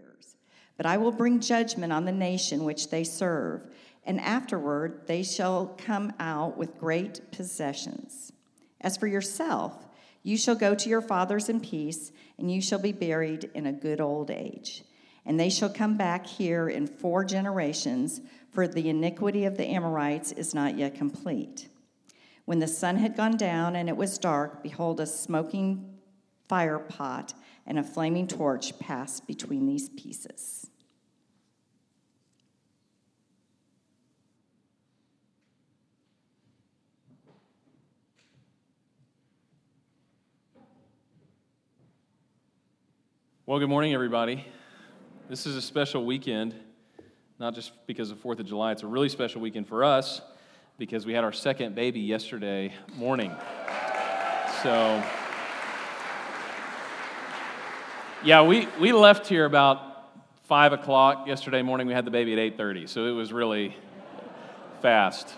years. But I will bring judgment on the nation which they serve, and afterward they shall come out with great possessions. As for yourself, you shall go to your fathers in peace, and you shall be buried in a good old age. And they shall come back here in four generations, for the iniquity of the Amorites is not yet complete. When the sun had gone down and it was dark, behold, a smoking fire pot and a flaming torch passed between these pieces. Well, good morning, everybody. This is a special weekend, not just because of 4th of July, it's a really special weekend for us because we had our second baby yesterday morning. So, yeah, we, we left here about 5 o'clock yesterday morning. We had the baby at 8.30, so it was really fast.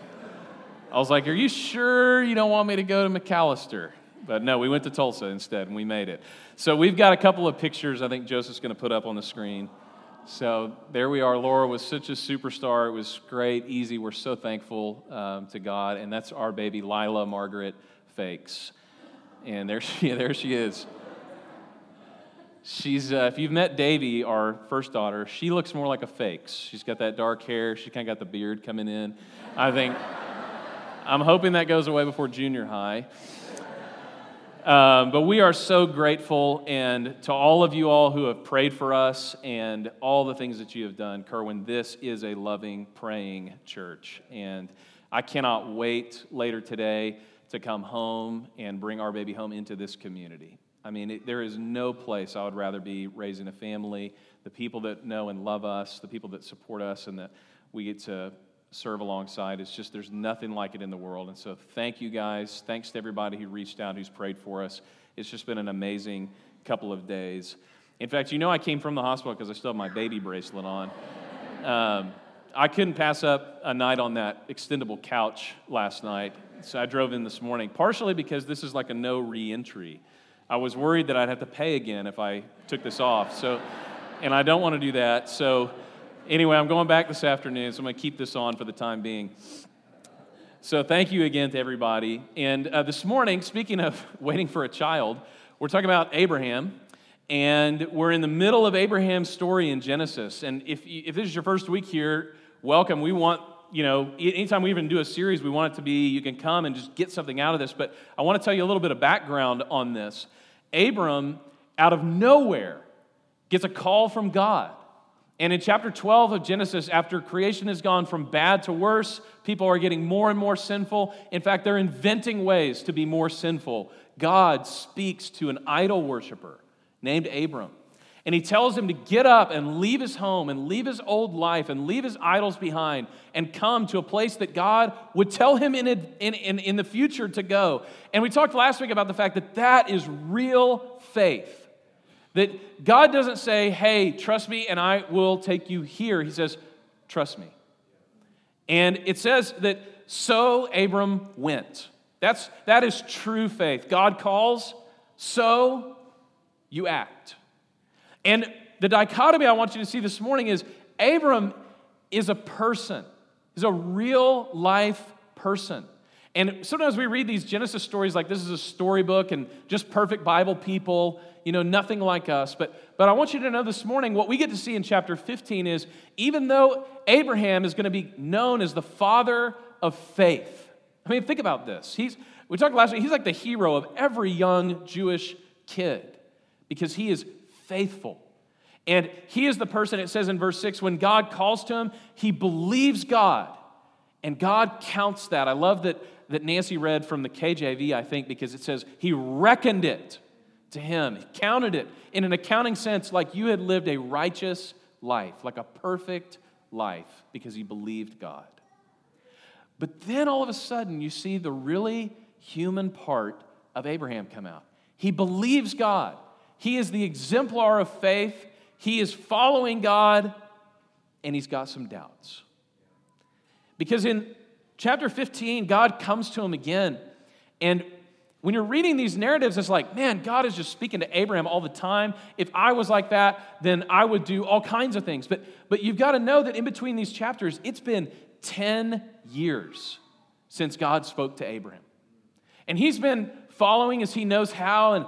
I was like, are you sure you don't want me to go to McAlester?" But no, we went to Tulsa instead, and we made it. So we've got a couple of pictures I think Joseph's going to put up on the screen. So there we are. Laura was such a superstar. It was great, easy. We're so thankful um, to God. And that's our baby, Lila Margaret Fakes. And there she, there she is. She's, uh, if you've met Davy, our first daughter, she looks more like a Fakes. She's got that dark hair. She kind of got the beard coming in. I think, I'm hoping that goes away before junior high. Um, but we are so grateful, and to all of you all who have prayed for us and all the things that you have done, Kerwin, this is a loving, praying church. And I cannot wait later today to come home and bring our baby home into this community. I mean, it, there is no place I would rather be raising a family, the people that know and love us, the people that support us, and that we get to serve alongside. It's just, there's nothing like it in the world. And so, thank you guys. Thanks to everybody who reached out, who's prayed for us. It's just been an amazing couple of days. In fact, you know, I came from the hospital because I still have my baby bracelet on. Um, I couldn't pass up a night on that extendable couch last night. So I drove in this morning, partially because this is like a no re entry. I was worried that I'd have to pay again if I took this off. So, and I don't want to do that. So, Anyway, I'm going back this afternoon, so I'm going to keep this on for the time being. So, thank you again to everybody. And uh, this morning, speaking of waiting for a child, we're talking about Abraham. And we're in the middle of Abraham's story in Genesis. And if, if this is your first week here, welcome. We want, you know, anytime we even do a series, we want it to be you can come and just get something out of this. But I want to tell you a little bit of background on this. Abram, out of nowhere, gets a call from God and in chapter 12 of Genesis, after creation has gone from bad to worse, people are getting more and more sinful. In fact, they're inventing ways to be more sinful. God speaks to an idol worshiper named Abram. And he tells him to get up and leave his home and leave his old life and leave his idols behind and come to a place that God would tell him in, in, in, in the future to go. And we talked last week about the fact that that is real faith. That God doesn't say, hey, trust me and I will take you here. He says, trust me. And it says that so Abram went. That's, that is true faith. God calls, so you act. And the dichotomy I want you to see this morning is Abram is a person, is a real life person. And sometimes we read these Genesis stories like this is a storybook and just perfect Bible people, you know, nothing like us. But, but I want you to know this morning what we get to see in chapter 15 is even though Abraham is going to be known as the father of faith. I mean, think about this. He's, we talked last week, he's like the hero of every young Jewish kid because he is faithful. And he is the person, it says in verse 6, when God calls to him, he believes God. And God counts that. I love that that Nancy read from the KJV, I think, because it says, He reckoned it to him, he counted it in an accounting sense like you had lived a righteous life, like a perfect life, because he believed God. But then all of a sudden, you see the really human part of Abraham come out. He believes God, he is the exemplar of faith, he is following God, and he's got some doubts. Because in chapter 15, God comes to him again. And When you're reading these narratives, it's like, man, God is just speaking to Abraham all the time. If I was like that, then I would do all kinds of things. But, but you've got to know that in between these chapters, it's been 10 years since God spoke to Abraham. And he's been following as he knows how, and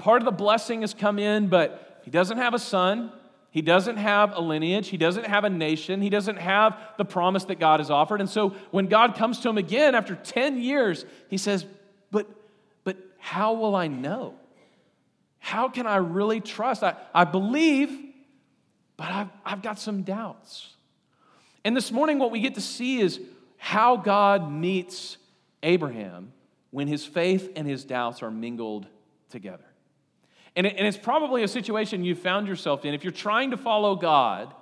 part of the blessing has come in, but he doesn't have a son. He doesn't have a lineage. He doesn't have a nation. He doesn't have the promise that God has offered. And so when God comes to him again after 10 years, he says, But but how will I know? How can I really trust? I, I believe, but I've, I've got some doubts. And this morning, what we get to see is how God meets Abraham when his faith and his doubts are mingled together. And, it, and it's probably a situation you've found yourself in. If you're trying to follow God,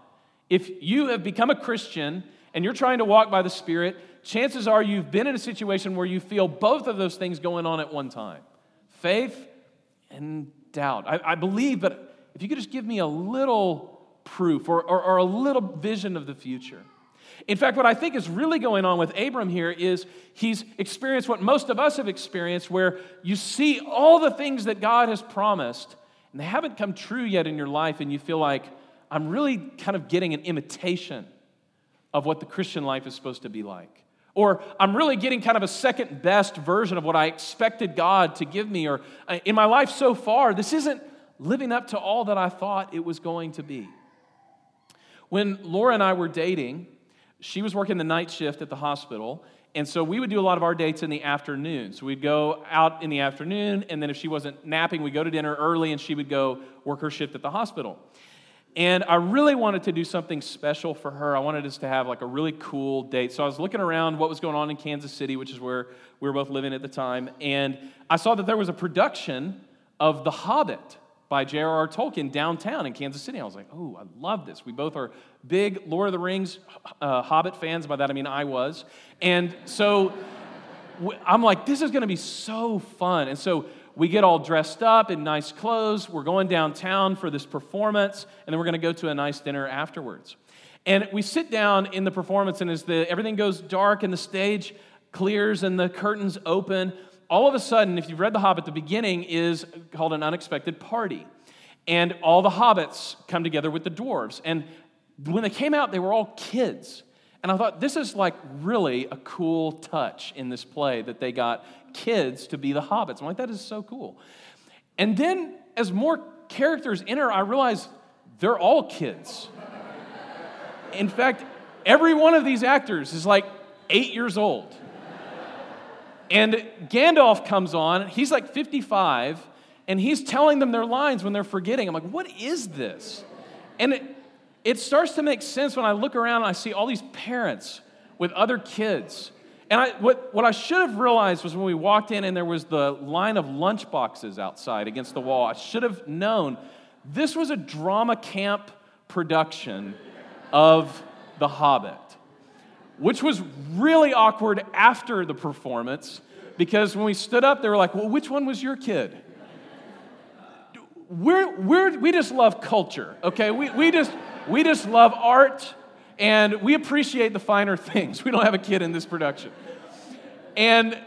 if you have become a Christian and you're trying to walk by the Spirit, chances are you've been in a situation where you feel both of those things going on at one time faith and doubt. I, I believe, but if you could just give me a little proof or, or, or a little vision of the future. In fact, what I think is really going on with Abram here is he's experienced what most of us have experienced, where you see all the things that God has promised, and they haven't come true yet in your life, and you feel like, I'm really kind of getting an imitation of what the Christian life is supposed to be like. Or I'm really getting kind of a second best version of what I expected God to give me. Or in my life so far, this isn't living up to all that I thought it was going to be. When Laura and I were dating, she was working the night shift at the hospital. And so we would do a lot of our dates in the afternoon. So we'd go out in the afternoon, and then if she wasn't napping, we'd go to dinner early, and she would go work her shift at the hospital. And I really wanted to do something special for her. I wanted us to have like a really cool date. So I was looking around what was going on in Kansas City, which is where we were both living at the time. And I saw that there was a production of The Hobbit by J.R.R. Tolkien downtown in Kansas City. I was like, oh, I love this. We both are big Lord of the Rings uh, Hobbit fans. By that I mean I was. And so I'm like, this is going to be so fun. And so we get all dressed up in nice clothes. We're going downtown for this performance, and then we're going to go to a nice dinner afterwards. And we sit down in the performance, and as the, everything goes dark and the stage clears and the curtains open, all of a sudden, if you've read The Hobbit, the beginning is called an unexpected party. And all the hobbits come together with the dwarves. And when they came out, they were all kids. And I thought, this is like really a cool touch in this play that they got kids to be the hobbits. I'm like, that is so cool. And then as more characters enter, I realize they're all kids. In fact, every one of these actors is like eight years old. And Gandalf comes on, he's like 55, and he's telling them their lines when they're forgetting. I'm like, what is this? And it, it starts to make sense when I look around and I see all these parents with other kids and I, what, what I should have realized was when we walked in and there was the line of lunch boxes outside against the wall, I should have known this was a drama camp production of The Hobbit, which was really awkward after the performance because when we stood up, they were like, Well, which one was your kid? We're, we're, we just love culture, okay? We, we, just, we just love art and we appreciate the finer things. We don't have a kid in this production. And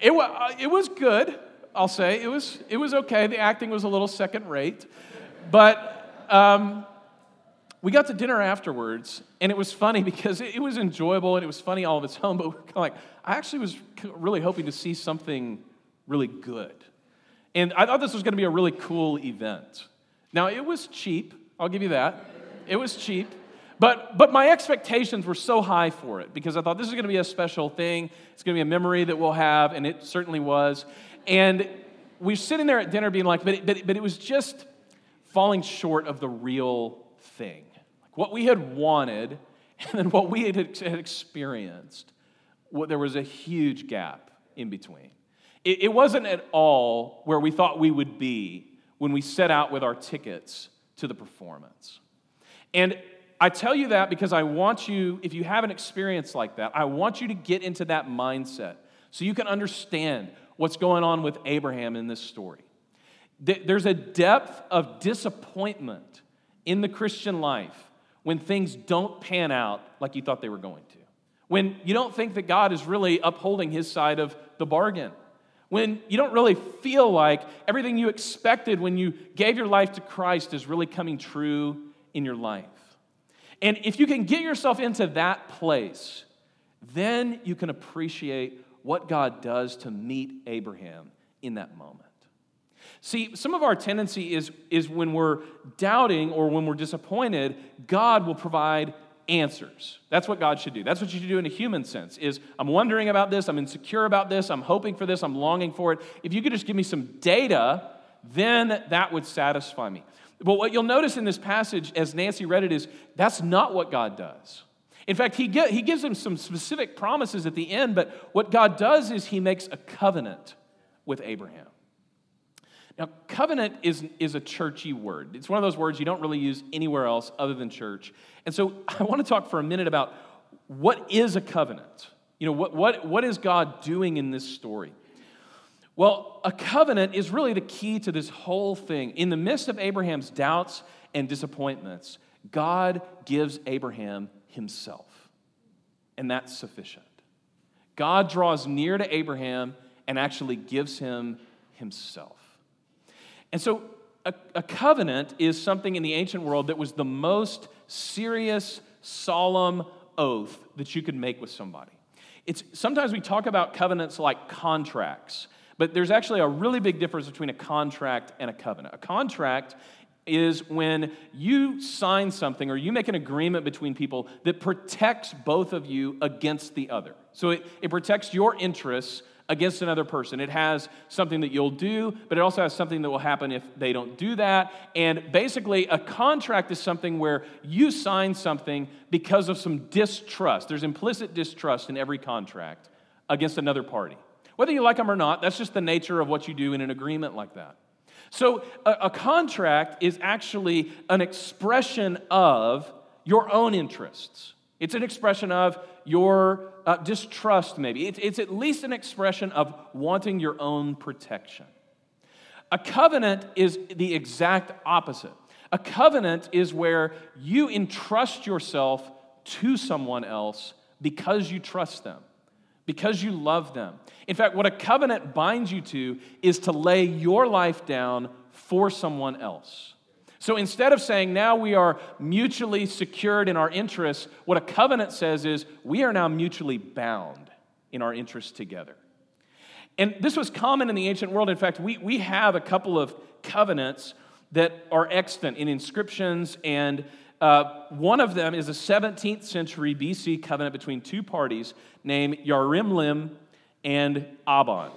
it, uh, it was good, I'll say. It was, it was okay. The acting was a little second rate. But um, we got to dinner afterwards, and it was funny because it, was enjoyable and it was funny all of its own, but we were kind of like, I actually was really hoping to see something really good. And I thought this was going to be a really cool event. Now, it was cheap, I'll give you that. It was cheap. But, but my expectations were so high for it because I thought this is going to be a special thing. It's going to be a memory that we'll have, and it certainly was. And we're sitting there at dinner being like, but it, but, but it was just falling short of the real thing. What we had wanted and then what we had, experienced, there was a huge gap in between. It, it wasn't at all where we thought we would be when we set out with our tickets to the performance. And I tell you that because I want you, if you have an experience like that, I want you to get into that mindset so you can understand what's going on with Abraham in this story. There's a depth of disappointment in the Christian life when things don't pan out like you thought they were going to. When you don't think that God is really upholding his side of the bargain. when you don't really feel like everything you expected when you gave your life to Christ is really coming true in your life. And if you can get yourself into that place, then you can appreciate what God does to meet Abraham in that moment. See, some of our tendency is, is when we're doubting or when we're disappointed, God will provide answers. That's what God should do. That's what you should do in a human sense is I'm wondering about this, I'm insecure about this, I'm hoping for this, I'm longing for it. If you could just give me some data, then that would satisfy me. But what you'll notice in this passage as Nancy read it is that's not what God does. In fact, he, get, he gives them some specific promises at the end, but what God does is he makes a covenant with Abraham. Now, covenant is, is a churchy word. It's one of those words you don't really use anywhere else other than church. And so I want to talk for a minute about what is a covenant? You know, what, what, what is God doing in this story? Well, a covenant is really the key to this whole thing. In the midst of Abraham's doubts and disappointments, God gives Abraham himself. And that's sufficient. God draws near to Abraham and actually gives him himself. And so, a, a, covenant is something in the ancient world that was the most serious, solemn oath that you could make with somebody. It's, sometimes we talk about covenants like contracts, but there's actually a really big difference between a contract and a covenant. A contract is when you sign something or you make an agreement between people that protects both of you against the other. So it, it protects your interests against another person. It has something that you'll do, but it also has something that will happen if they don't do that. And basically, a contract is something where you sign something because of some distrust. There's implicit distrust in every contract against another party. Whether you like them or not, that's just the nature of what you do in an agreement like that. So, a, a contract is actually an expression of your own interests. It's an expression of your uh, distrust, maybe. It's, it's at least an expression of wanting your own protection. A covenant is the exact opposite. A covenant is where you entrust yourself to someone else because you trust them, because you love them. In fact, what a covenant binds you to is to lay your life down for someone else. So instead of saying now we are mutually secured in our interests, what a covenant says is we are now mutually bound in our interests together. And this was common in the ancient world. In fact, we, we have a couple of covenants that are extant in inscriptions, and uh, one of them is a 17th century BC covenant between two parties named Yarimlim and Aban,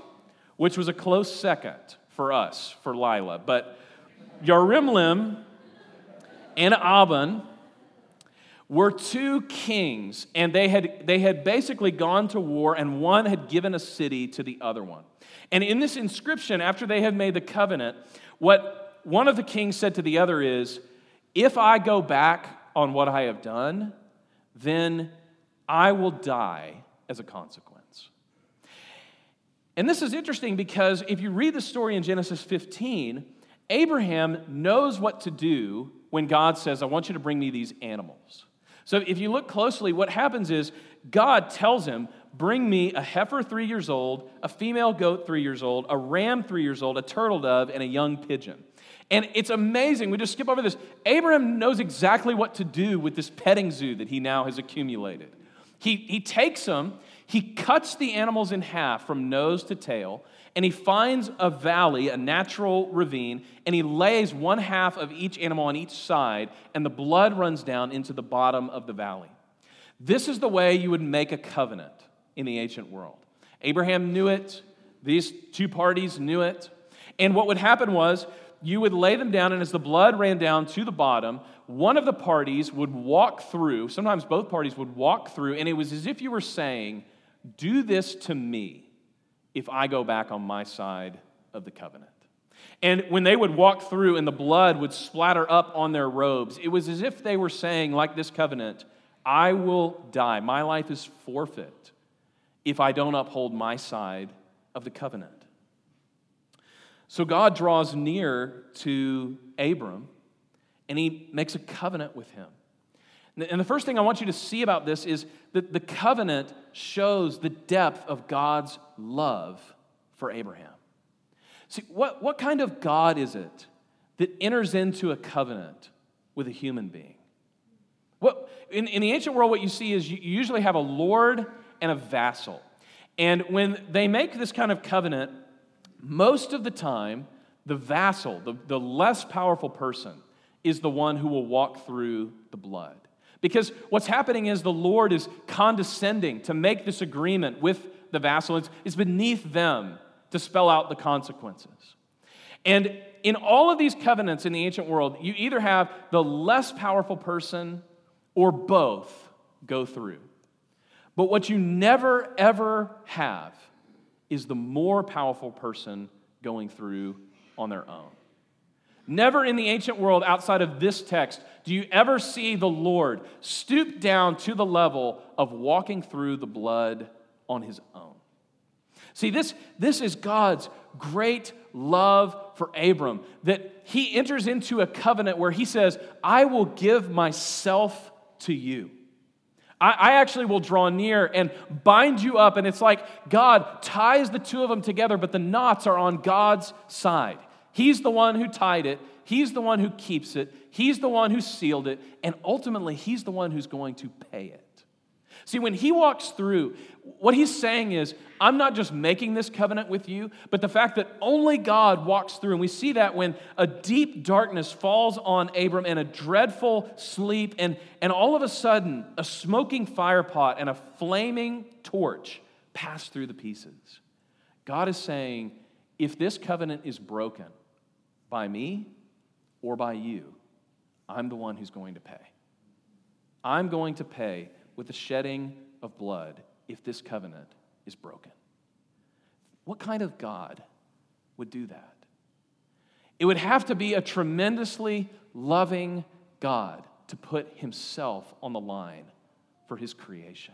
which was a close second for us, for Lila. But Yarimlim and Aban were two kings, and they had, they had basically gone to war, and one had given a city to the other one. And in this inscription, after they had made the covenant, what one of the kings said to the other is, If I go back on what I have done, then I will die as a consequence. And this is interesting because if you read the story in Genesis 15, Abraham knows what to do when God says, I want you to bring me these animals. So if you look closely, what happens is God tells him, Bring me a heifer three years old, a female goat three years old, a ram three years old, a turtle dove, and a young pigeon. And it's amazing. We just skip over this. Abraham knows exactly what to do with this petting zoo that he now has accumulated. He, he takes them, he cuts the animals in half from nose to tail, and he finds a valley, a natural ravine, and he lays one half of each animal on each side, and the blood runs down into the bottom of the valley. This is the way you would make a covenant in the ancient world. Abraham knew it, these two parties knew it. And what would happen was you would lay them down, and as the blood ran down to the bottom, one of the parties would walk through, sometimes both parties would walk through, and it was as if you were saying, Do this to me if I go back on my side of the covenant. And when they would walk through and the blood would splatter up on their robes, it was as if they were saying, like this covenant, I will die. My life is forfeit if I don't uphold my side of the covenant. So God draws near to Abram and he makes a covenant with him. And the first thing I want you to see about this is that the covenant shows the depth of God's love for Abraham. See, what, what kind of God is it that enters into a covenant with a human being? What, in, in the ancient world, what you see is you usually have a lord and a vassal. And when they make this kind of covenant, most of the time, the vassal, the, the less powerful person, is the one who will walk through the blood. Because what's happening is the Lord is condescending to make this agreement with the vassal. It's, it's beneath them to spell out the consequences. And in all of these covenants in the ancient world, you either have the less powerful person or both go through. But what you never, ever have is the more powerful person going through on their own. Never in the ancient world outside of this text do you ever see the Lord stoop down to the level of walking through the blood on his own. See, this, this is God's great love for Abram, that he enters into a covenant where he says, I will give myself to you. I, I actually will draw near and bind you up. And it's like God ties the two of them together, but the knots are on God's side. He's the one who tied it, He's the one who keeps it, He's the one who sealed it, and ultimately, He's the one who's going to pay it. See, when he walks through, what he's saying is, I'm not just making this covenant with you, but the fact that only God walks through. And we see that when a deep darkness falls on Abram and a dreadful sleep, and, and all of a sudden, a smoking fire pot and a flaming torch pass through the pieces. God is saying, if this covenant is broken by me or by you, I'm the one who's going to pay. I'm going to pay with the shedding of blood if this covenant is broken. What kind of God would do that? It would have to be a tremendously loving God to put himself on the line for his creation.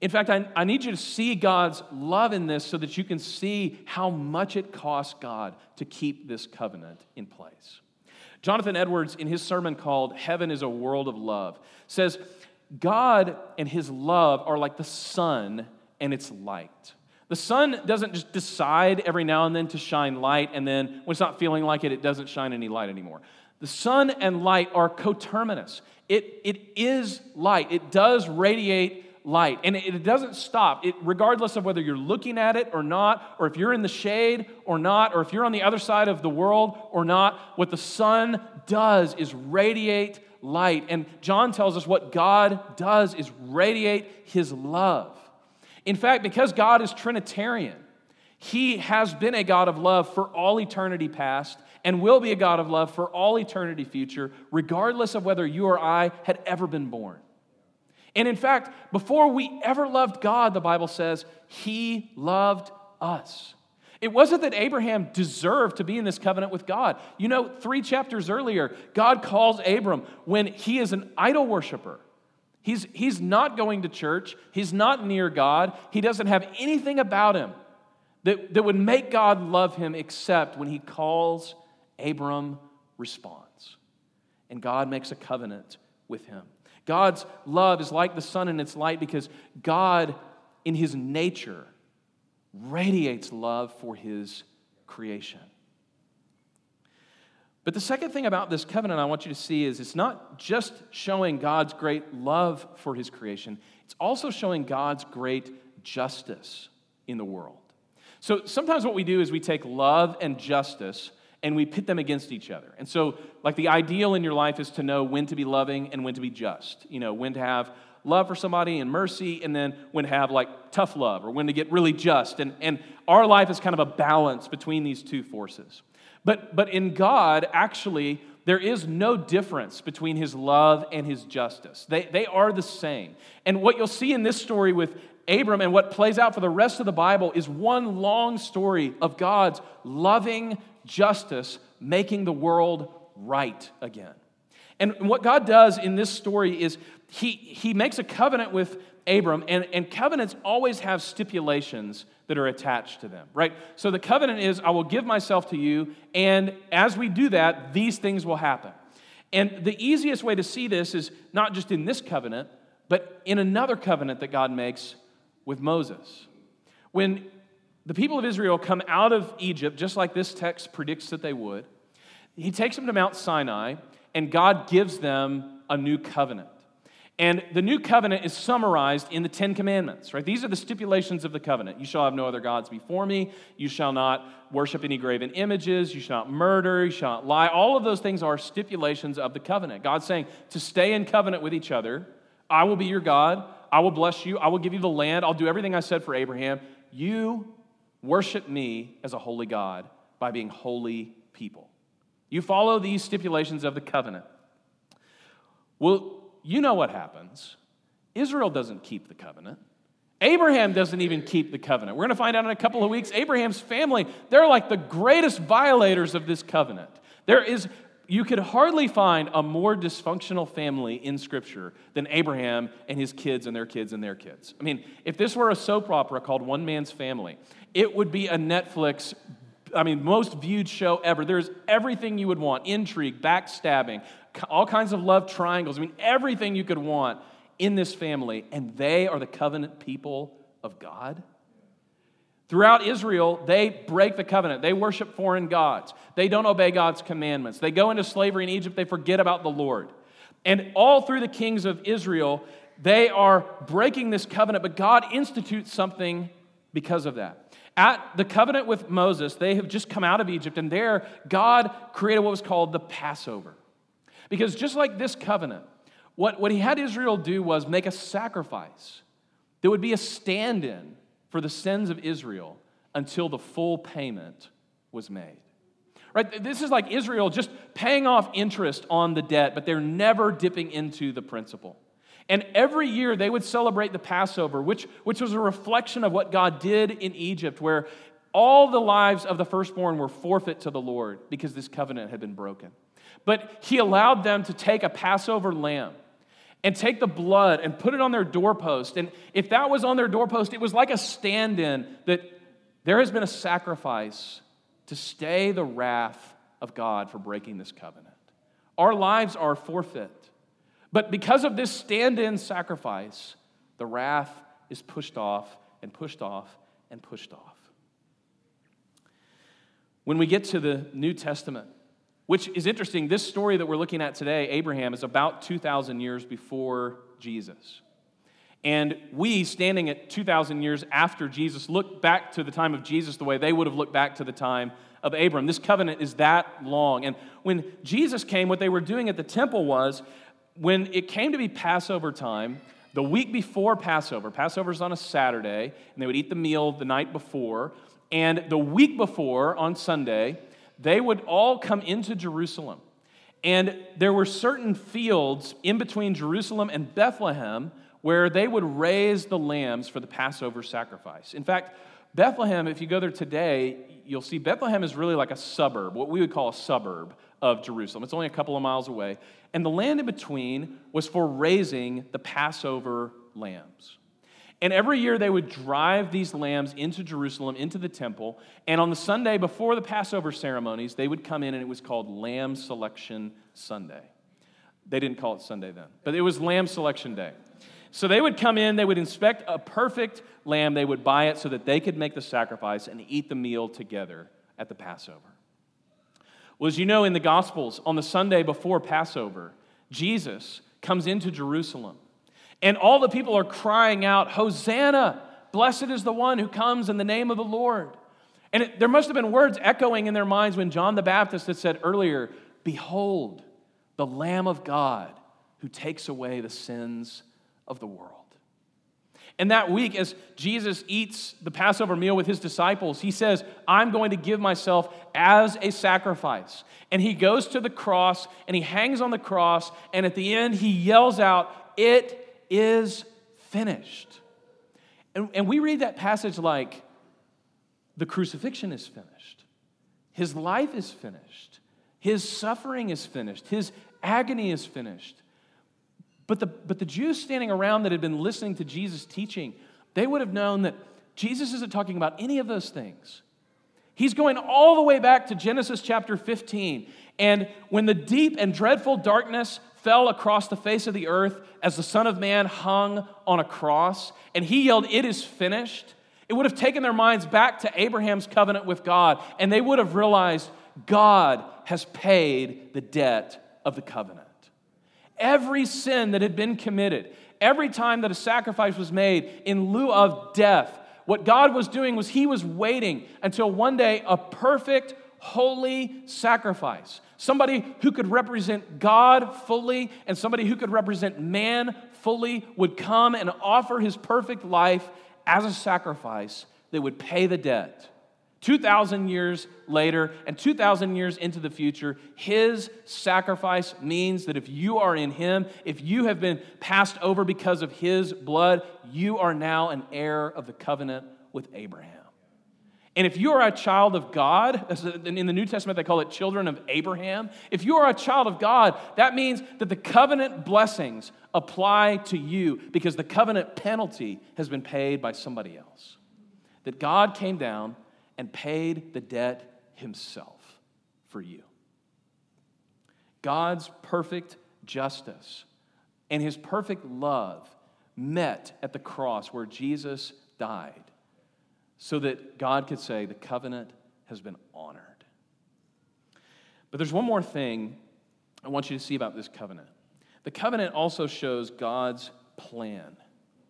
In fact, I, I, need you to see God's love in this so that you can see how much it costs God to keep this covenant in place. Jonathan Edwards, in his sermon called Heaven is a World of Love, says God and his love are like the sun and its light. The sun doesn't just decide every now and then to shine light, and then when it's not feeling like it, it doesn't shine any light anymore. The sun and light are coterminous. It, it is light, it does radiate light, and it, doesn't stop. It, regardless of whether you're looking at it or not, or if you're in the shade or not, or if you're on the other side of the world or not, what the sun does is radiate light. And John tells us what God does is radiate his love. In fact, because God is Trinitarian, he has been a God of love for all eternity past and will be a God of love for all eternity future, regardless of whether you or I had ever been born. And in fact, before we ever loved God, the Bible says, He loved us. It wasn't that Abraham deserved to be in this covenant with God. You know, three chapters earlier, God calls Abram when he is an idol worshiper. He's, he's not going to church, he's not near God, he doesn't have anything about him that, that would make God love him except when he calls, Abram responds. And God makes a covenant with him. God's love is like the sun in its light because God, in his nature, radiates love for his creation. But the second thing about this covenant I want you to see is it's not just showing God's great love for his creation, it's also showing God's great justice in the world. So sometimes what we do is we take love and justice and we pit them against each other. And so, like, the ideal in your life is to know when to be loving and when to be just. You know, when to have love for somebody and mercy, and then when to have like tough love or when to get really just. And, and our life is kind of a balance between these two forces. But, but in God, actually, there is no difference between his love and his justice. They, they are the same. And what you'll see in this story with Abram and what plays out for the rest of the Bible is one long story of God's loving justice making the world right again. And what God does in this story is he, he makes a covenant with Abram, and, and covenants always have stipulations that are attached to them, right? So the covenant is, I will give myself to you, and as we do that, these things will happen. And the easiest way to see this is not just in this covenant, but in another covenant that God makes with Moses. When the people of Israel come out of Egypt, just like this text predicts that they would. He takes them to Mount Sinai, and God gives them a new covenant. And the new covenant is summarized in the Ten Commandments, right? These are the stipulations of the covenant. You shall have no other gods before me. You shall not worship any graven images. You shall not murder. You shall not lie. All of those things are stipulations of the covenant. God's saying to stay in covenant with each other. I will be your God. I will bless you. I will give you the land. I'll do everything I said for Abraham. You worship me as a holy God by being holy people. You follow these stipulations of the covenant. Well, you know what happens. Israel doesn't keep the covenant. Abraham doesn't even keep the covenant. We're going to find out in a couple of weeks. Abraham's family, they're like the greatest violators of this covenant. There is, you could hardly find a more dysfunctional family in Scripture than Abraham and his kids and their kids and their kids. I mean, if this were a soap opera called One Man's Family, it would be a Netflix I mean, most viewed show ever. There's everything you would want intrigue, backstabbing, all kinds of love triangles. I mean, everything you could want in this family, and they are the covenant people of God. Throughout Israel, they break the covenant. They worship foreign gods. They don't obey God's commandments. They go into slavery in Egypt. They forget about the Lord. And all through the kings of Israel, they are breaking this covenant, but God institutes something because of that. At the covenant with Moses, they have just come out of Egypt, and there, God created what was called the Passover. Because just like this covenant, what, what he had Israel do was make a sacrifice. There would be a stand in for the sins of Israel until the full payment was made. Right? This is like Israel just paying off interest on the debt, but they're never dipping into the principal. And every year they would celebrate the Passover, which, which was a reflection of what God did in Egypt, where all the lives of the firstborn were forfeit to the Lord because this covenant had been broken. But he allowed them to take a Passover lamb and take the blood and put it on their doorpost. And if that was on their doorpost, it was like a stand in that there has been a sacrifice to stay the wrath of God for breaking this covenant. Our lives are forfeit. But because of this stand in sacrifice, the wrath is pushed off and pushed off and pushed off. When we get to the New Testament, which is interesting, this story that we're looking at today, Abraham, is about 2,000 years before Jesus. And we, standing at 2,000 years after Jesus, look back to the time of Jesus the way they would have looked back to the time of Abram. This covenant is that long. And when Jesus came, what they were doing at the temple was when it came to be Passover time, the week before Passover, Passover's on a Saturday, and they would eat the meal the night before. And the week before, on Sunday, they would all come into Jerusalem. And there were certain fields in between Jerusalem and Bethlehem where they would raise the lambs for the Passover sacrifice. In fact, Bethlehem, if you go there today, you'll see Bethlehem is really like a suburb, what we would call a suburb of Jerusalem. It's only a couple of miles away. And the land in between was for raising the Passover lambs. And every year they would drive these lambs into Jerusalem, into the temple. And on the Sunday before the Passover ceremonies, they would come in and it was called Lamb Selection Sunday. They didn't call it Sunday then, but it was Lamb Selection Day. So they would come in, they would inspect a perfect lamb, they would buy it so that they could make the sacrifice and eat the meal together at the Passover. Well, as you know in the Gospels, on the Sunday before Passover, Jesus comes into Jerusalem. And all the people are crying out, Hosanna! Blessed is the one who comes in the name of the Lord. And it, there must have been words echoing in their minds when John the Baptist had said earlier, Behold, the Lamb of God who takes away the sins of the world. And that week, as Jesus eats the Passover meal with his disciples, he says, I'm going to give myself as a sacrifice. And he goes to the cross and he hangs on the cross, and at the end, he yells out, It is finished. And, and we read that passage like the crucifixion is finished, his life is finished, his suffering is finished, his agony is finished. But the, but the Jews standing around that had been listening to Jesus teaching, they would have known that Jesus isn't talking about any of those things. He's going all the way back to Genesis chapter 15. And when the deep and dreadful darkness fell across the face of the earth as the Son of Man hung on a cross, and he yelled, It is finished. It would have taken their minds back to Abraham's covenant with God, and they would have realized God has paid the debt of the covenant. Every sin that had been committed, every time that a sacrifice was made in lieu of death, what God was doing was He was waiting until one day a perfect, holy sacrifice, somebody who could represent God fully and somebody who could represent man fully, would come and offer His perfect life as a sacrifice that would pay the debt 2,000 years later and 2,000 years into the future, his sacrifice means that if you are in him, if you have been passed over because of his blood, you are now an heir of the covenant with Abraham. And if you are a child of God, in the New Testament they call it children of Abraham, if you are a child of God, that means that the covenant blessings apply to you because the covenant penalty has been paid by somebody else. That God came down and paid the debt himself for you. God's perfect justice and his perfect love met at the cross where Jesus died so that God could say, The covenant has been honored. But there's one more thing I want you to see about this covenant. The covenant also shows God's plan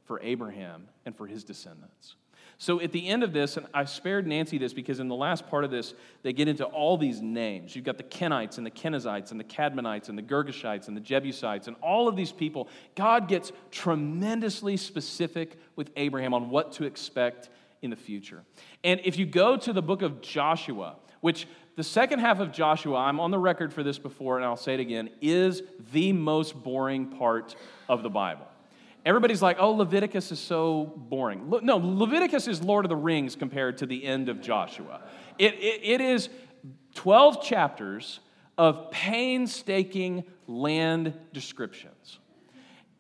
for Abraham and for his descendants. So at the end of this, and I spared Nancy this because in the last part of this, they get into all these names. You've got the Kenites and the Kenizzites and the Cadmonites and the Girgashites and the Jebusites and all of these people. God gets tremendously specific with Abraham on what to expect in the future. And if you go to the book of Joshua, which the second half of Joshua, I'm on the record for this before and I'll say it again, is the most boring part of the Bible. Everybody's like, oh, Leviticus is so boring. No, Leviticus is Lord of the Rings compared to the end of Joshua. It, it, it is 12 chapters of painstaking land descriptions.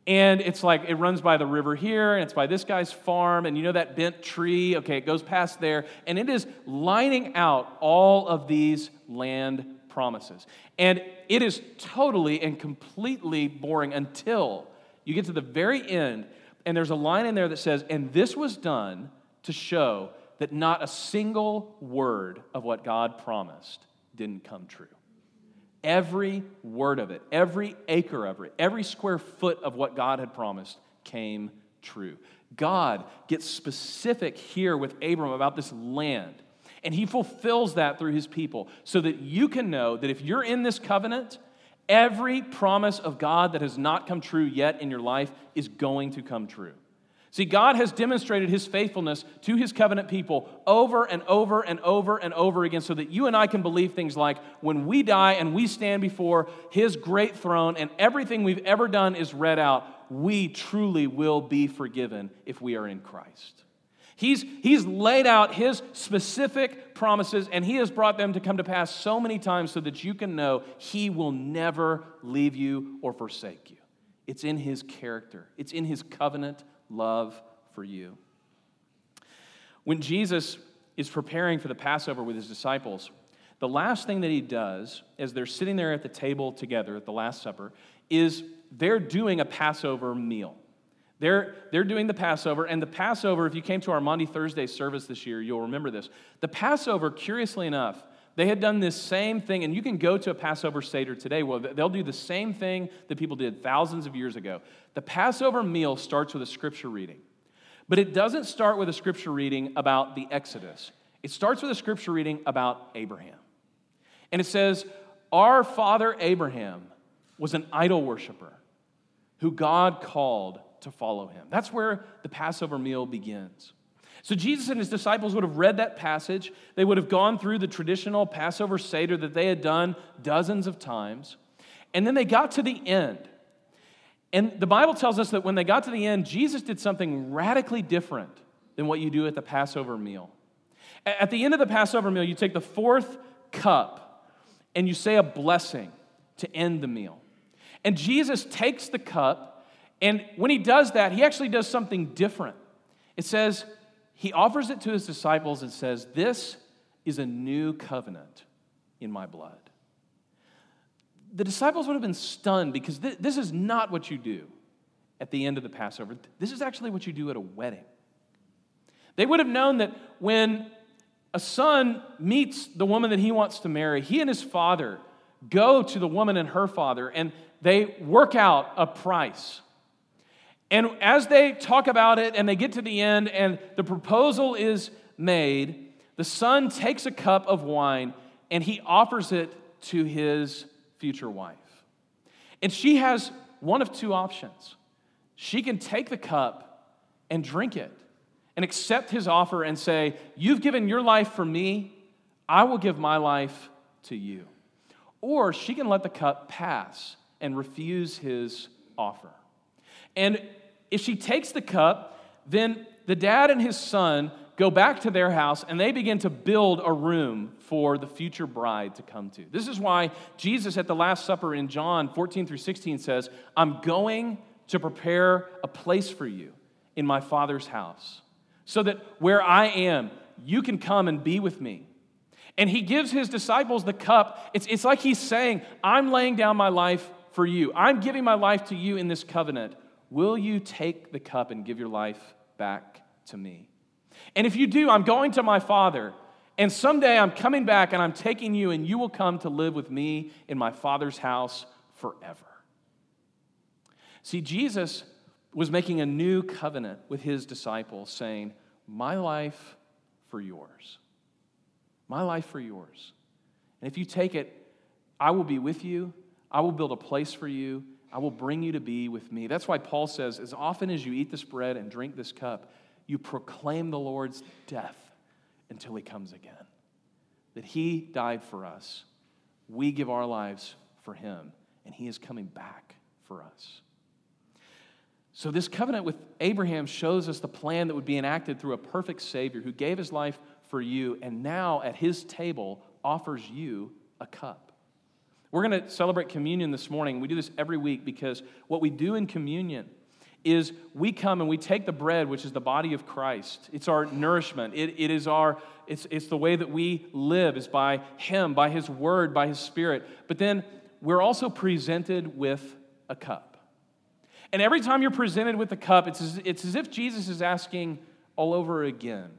And it's like it runs by the river here, and it's by this guy's farm, and you know that bent tree? Okay, it goes past there, and it is lining out all of these land promises. And it is totally and completely boring until you get to the very end, and there's a line in there that says, And this was done to show that not a single word of what God promised didn't come true. Every word of it, every acre of it, every square foot of what God had promised came true. God gets specific here with Abram about this land, and he fulfills that through his people so that you can know that if you're in this covenant, Every promise of God that has not come true yet in your life is going to come true. See, God has demonstrated his faithfulness to his covenant people over and over and over and over again so that you and I can believe things like when we die and we stand before his great throne and everything we've ever done is read out, we truly will be forgiven if we are in Christ. He's, he's laid out his specific promises and he has brought them to come to pass so many times so that you can know he will never leave you or forsake you. It's in his character, it's in his covenant love for you. When Jesus is preparing for the Passover with his disciples, the last thing that he does as they're sitting there at the table together at the Last Supper is they're doing a Passover meal. They're, they're doing the Passover, and the Passover, if you came to our Maundy Thursday service this year, you'll remember this. The Passover, curiously enough, they had done this same thing, and you can go to a Passover Seder today. Well, they'll do the same thing that people did thousands of years ago. The Passover meal starts with a scripture reading, but it doesn't start with a scripture reading about the Exodus. It starts with a scripture reading about Abraham. And it says, Our father Abraham was an idol worshiper who God called to follow him. That's where the Passover meal begins. So Jesus and his disciples would have read that passage. They would have gone through the traditional Passover Seder that they had done dozens of times. And then they got to the end. And the Bible tells us that when they got to the end, Jesus did something radically different than what you do at the Passover meal. At the end of the Passover meal, you take the fourth cup and you say a blessing to end the meal. And Jesus takes the cup and when he does that, he actually does something different. It says, he offers it to his disciples and says, This is a new covenant in my blood. The disciples would have been stunned because th- this is not what you do at the end of the Passover. This is actually what you do at a wedding. They would have known that when a son meets the woman that he wants to marry, he and his father go to the woman and her father and they work out a price. And as they talk about it and they get to the end and the proposal is made, the son takes a cup of wine and he offers it to his future wife. And she has one of two options. She can take the cup and drink it and accept his offer and say, You've given your life for me, I will give my life to you. Or she can let the cup pass and refuse his offer. And if she takes the cup, then the dad and his son go back to their house and they begin to build a room for the future bride to come to. This is why Jesus at the Last Supper in John 14 through 16 says, I'm going to prepare a place for you in my Father's house so that where I am, you can come and be with me. And he gives his disciples the cup. It's, it's like he's saying, I'm laying down my life for you. I'm giving my life to you in this covenant. Will you take the cup and give your life back to me? And if you do, I'm going to my Father. And someday I'm coming back and I'm taking you, and you will come to live with me in my Father's house forever. See, Jesus was making a new covenant with his disciples, saying, My life for yours. My life for yours. And if you take it, I will be with you. I will build a place for you. I will bring you to be with me. That's why Paul says, As often as you eat this bread and drink this cup, you proclaim the Lord's death until he comes again. That he died for us. We give our lives for him, and he is coming back for us. So, this covenant with Abraham shows us the plan that would be enacted through a perfect Savior who gave his life for you and now at his table offers you a cup. We're going to celebrate communion this morning. We do this every week because what we do in communion is we come and we take the bread, which is the body of Christ. It's our nourishment. It, it is our, it's, it's the way that we live, is by Him, by His Word, by His Spirit. But then we're also presented with a cup. And every time you're presented with a cup, it's as, it's as if Jesus is asking all over again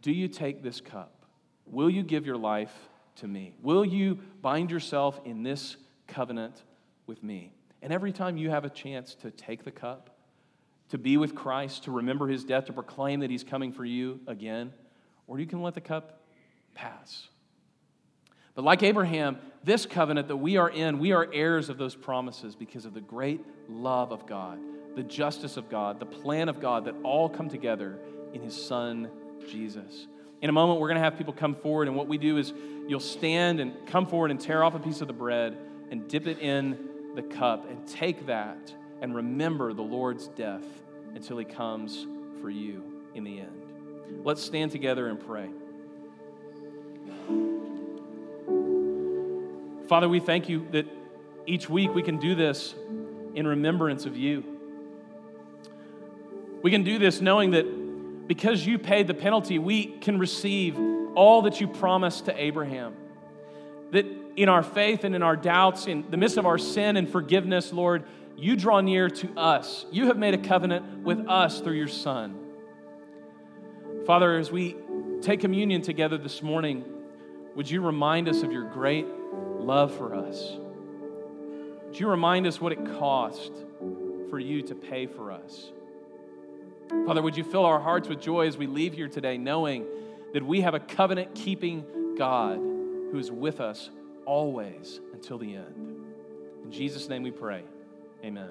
Do you take this cup? Will you give your life to me? Will you bind yourself in this covenant with me? And every time you have a chance to take the cup, to be with Christ, to remember his death, to proclaim that he's coming for you again, or you can let the cup pass. But like Abraham, this covenant that we are in, we are heirs of those promises because of the great love of God, the justice of God, the plan of God that all come together in his son, Jesus. In a moment, we're going to have people come forward, and what we do is you'll stand and come forward and tear off a piece of the bread and dip it in the cup and take that and remember the Lord's death until he comes for you in the end. Let's stand together and pray. Father, we thank you that each week we can do this in remembrance of you. We can do this knowing that because you paid the penalty, we can receive all that you promised to Abraham. That in our faith and in our doubts, in the midst of our sin and forgiveness, Lord, you draw near to us. You have made a covenant with us through your Son. Father, as we take communion together this morning, would you remind us of your great love for us. Would you remind us what it cost for you to pay for us? Father, would you fill our hearts with joy as we leave here today, knowing that we have a covenant keeping God who is with us always until the end. In Jesus' name we pray. Amen.